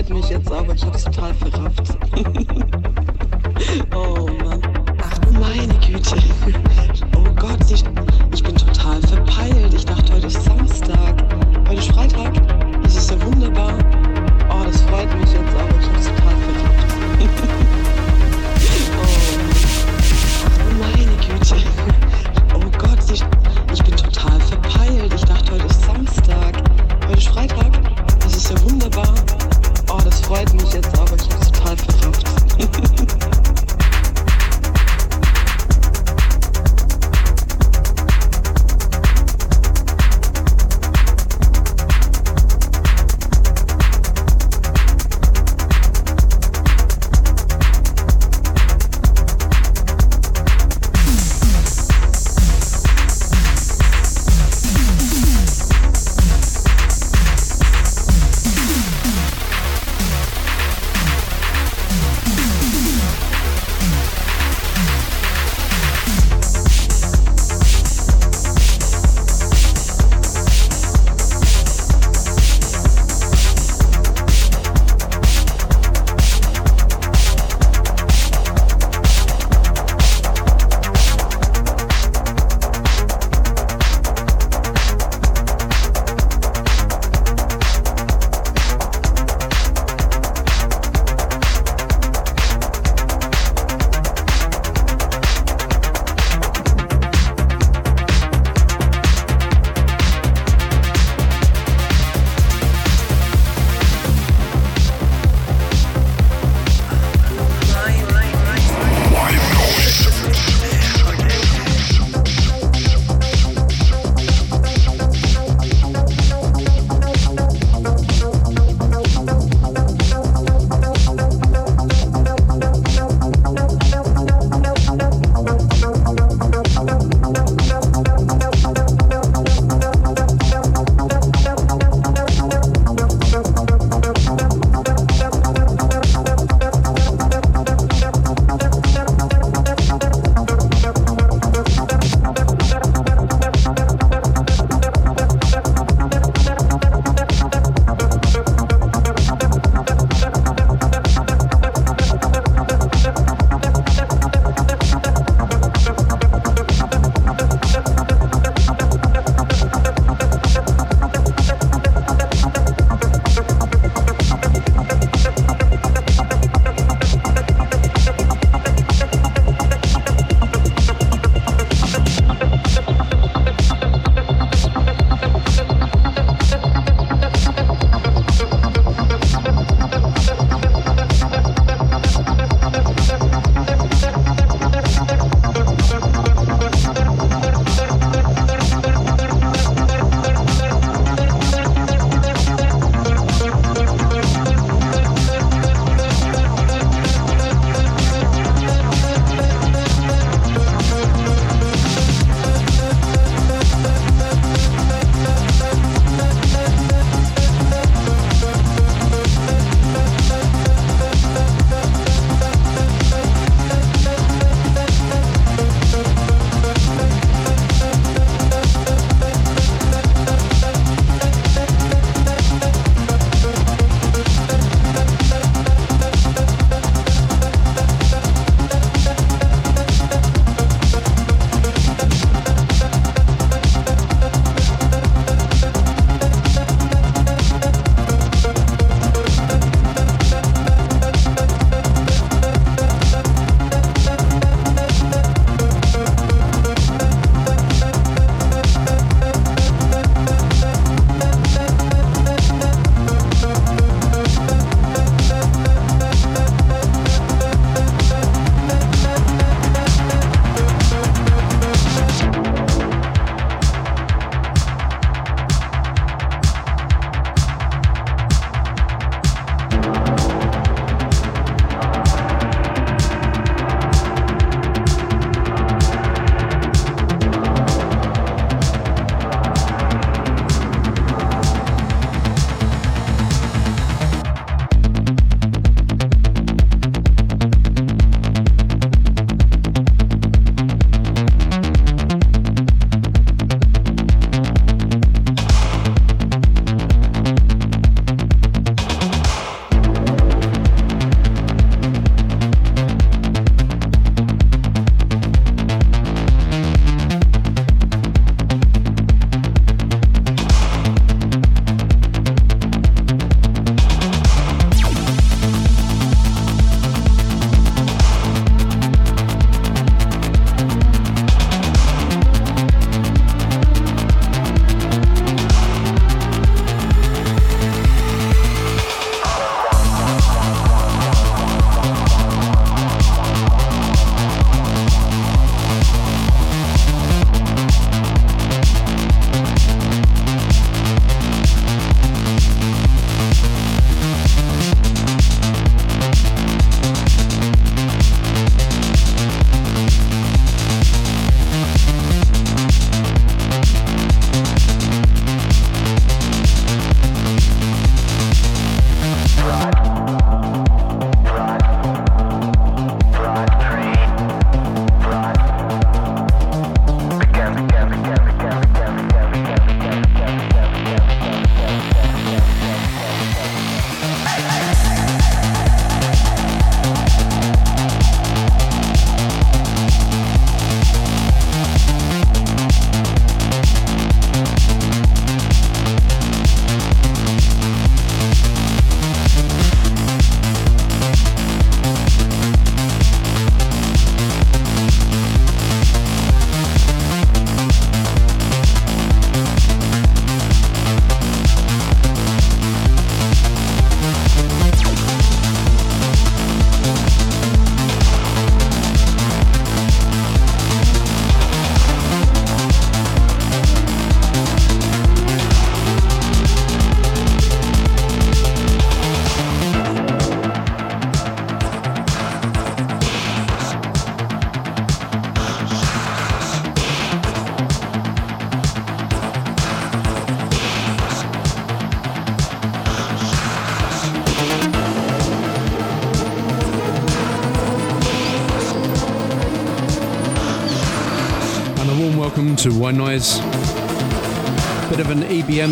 freut mich jetzt, aber ich hab's total verrafft.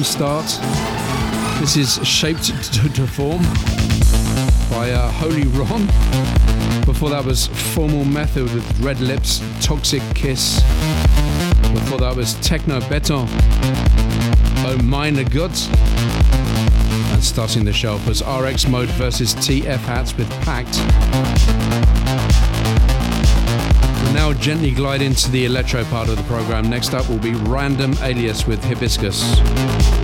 Start. This is Shaped to, Form by uh, Holy Ron. Before that was Formal Method with Red Lips, Toxic Kiss. Before that was Techno Beton, Oh Minor Goods. And starting the show was RX Mode versus TF Hats with Pact now gently glide into the electro part of the program. Next up will be Random Alias with Hibiscus.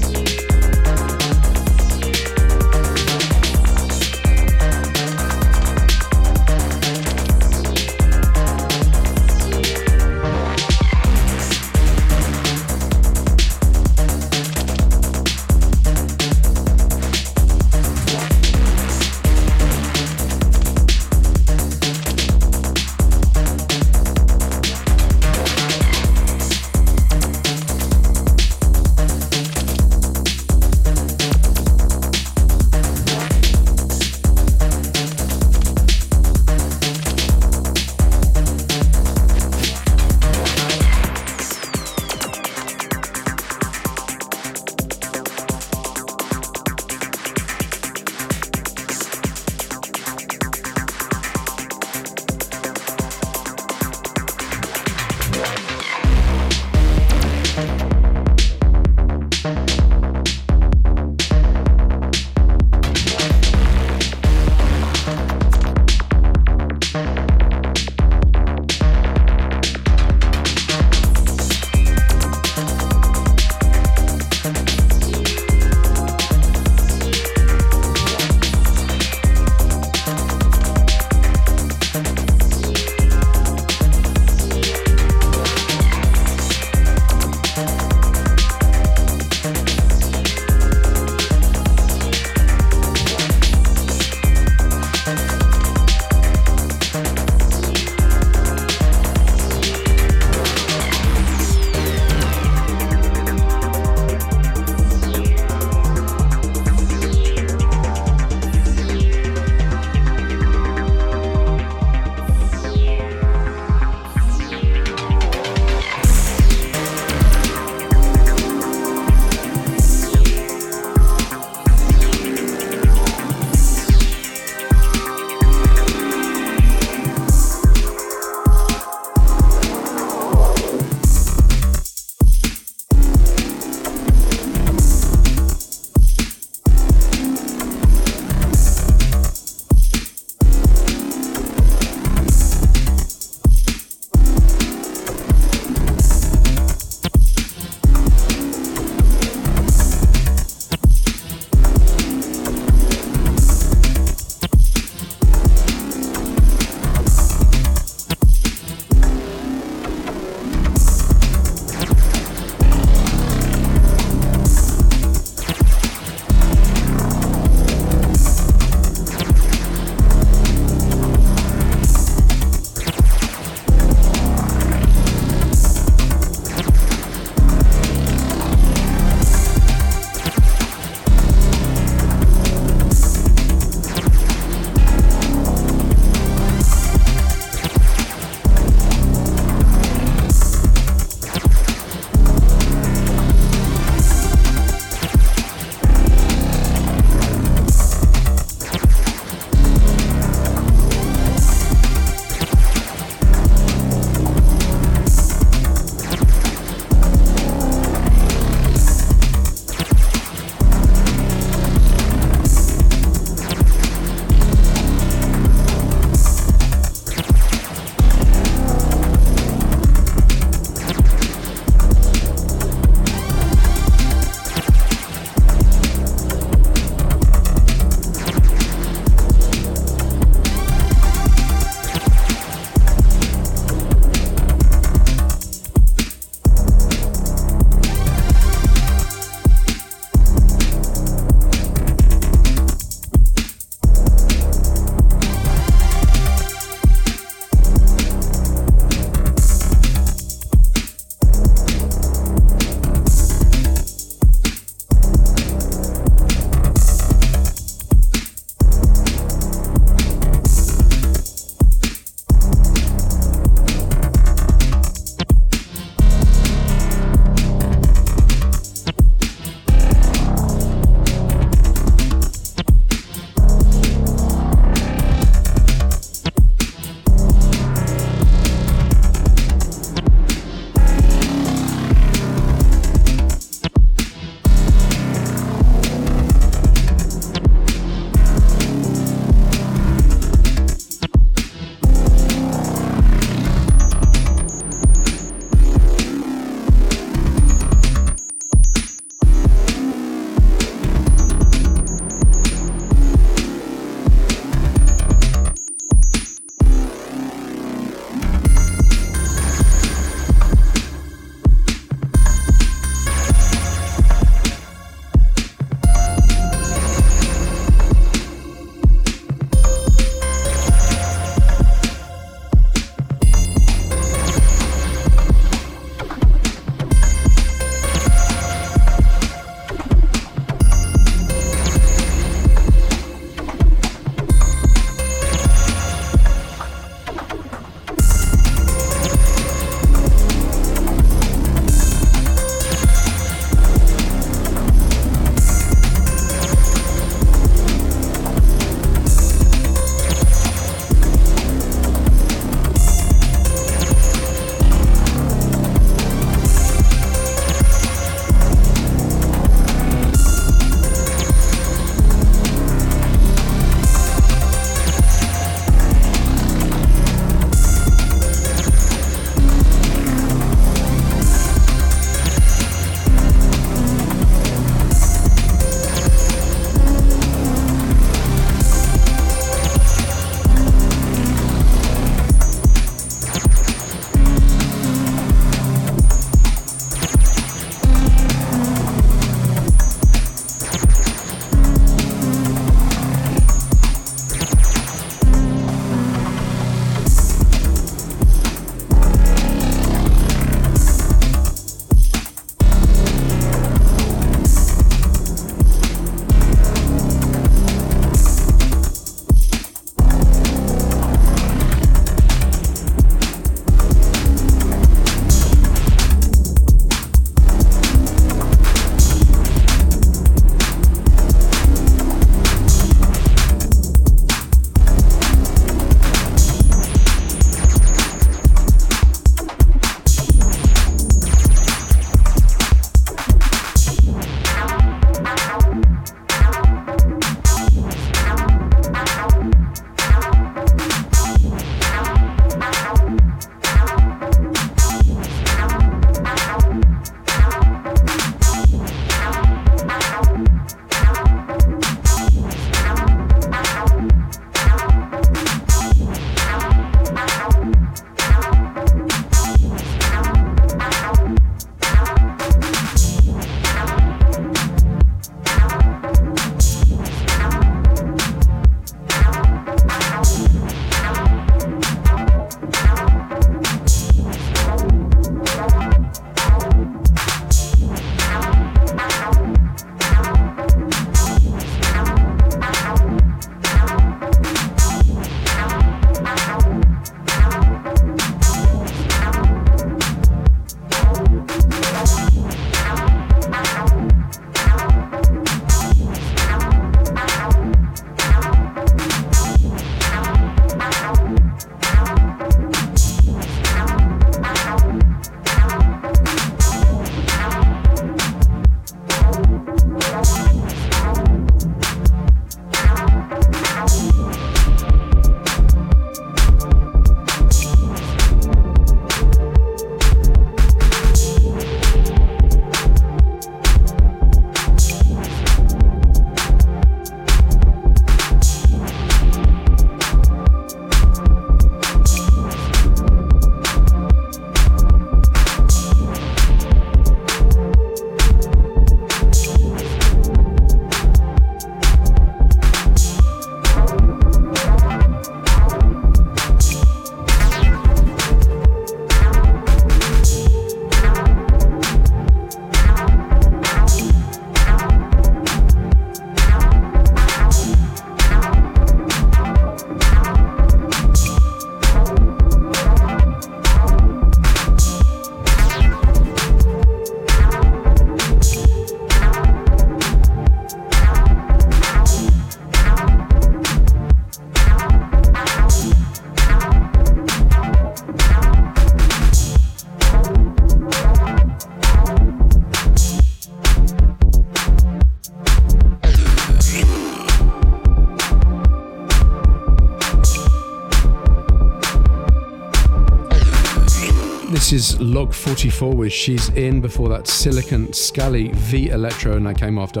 Log 44 with She's In. Before that, Silicon Scally V Electro, and I came after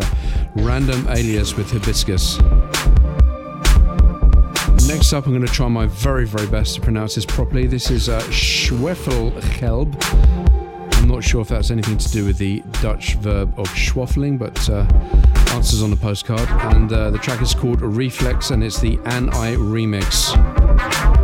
Random Alias with Hibiscus. Next up, I'm going to try my very, very best to pronounce this properly. This is uh. I'm not sure if that's anything to do with the Dutch verb of schwaffeling, but uh, answers on the postcard. And uh, the track is called Reflex, and it's the An I remix.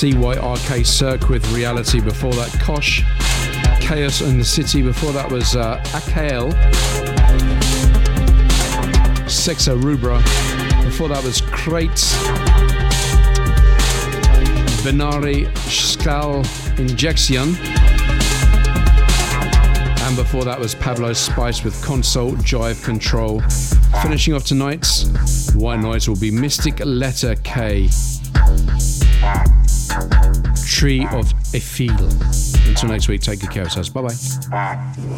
CYRK Cirque with Reality. Before that, Kosh, Chaos and the City. Before that was uh, Akael, Sexa Rubra. Before that was Crate, Benari Skal Injection. And before that was Pablo Spice with Console Jive Control. Finishing off tonight's White Noise will be Mystic Letter K. Tree of Eiffel. Until next week, take good care of yourselves. Bye bye.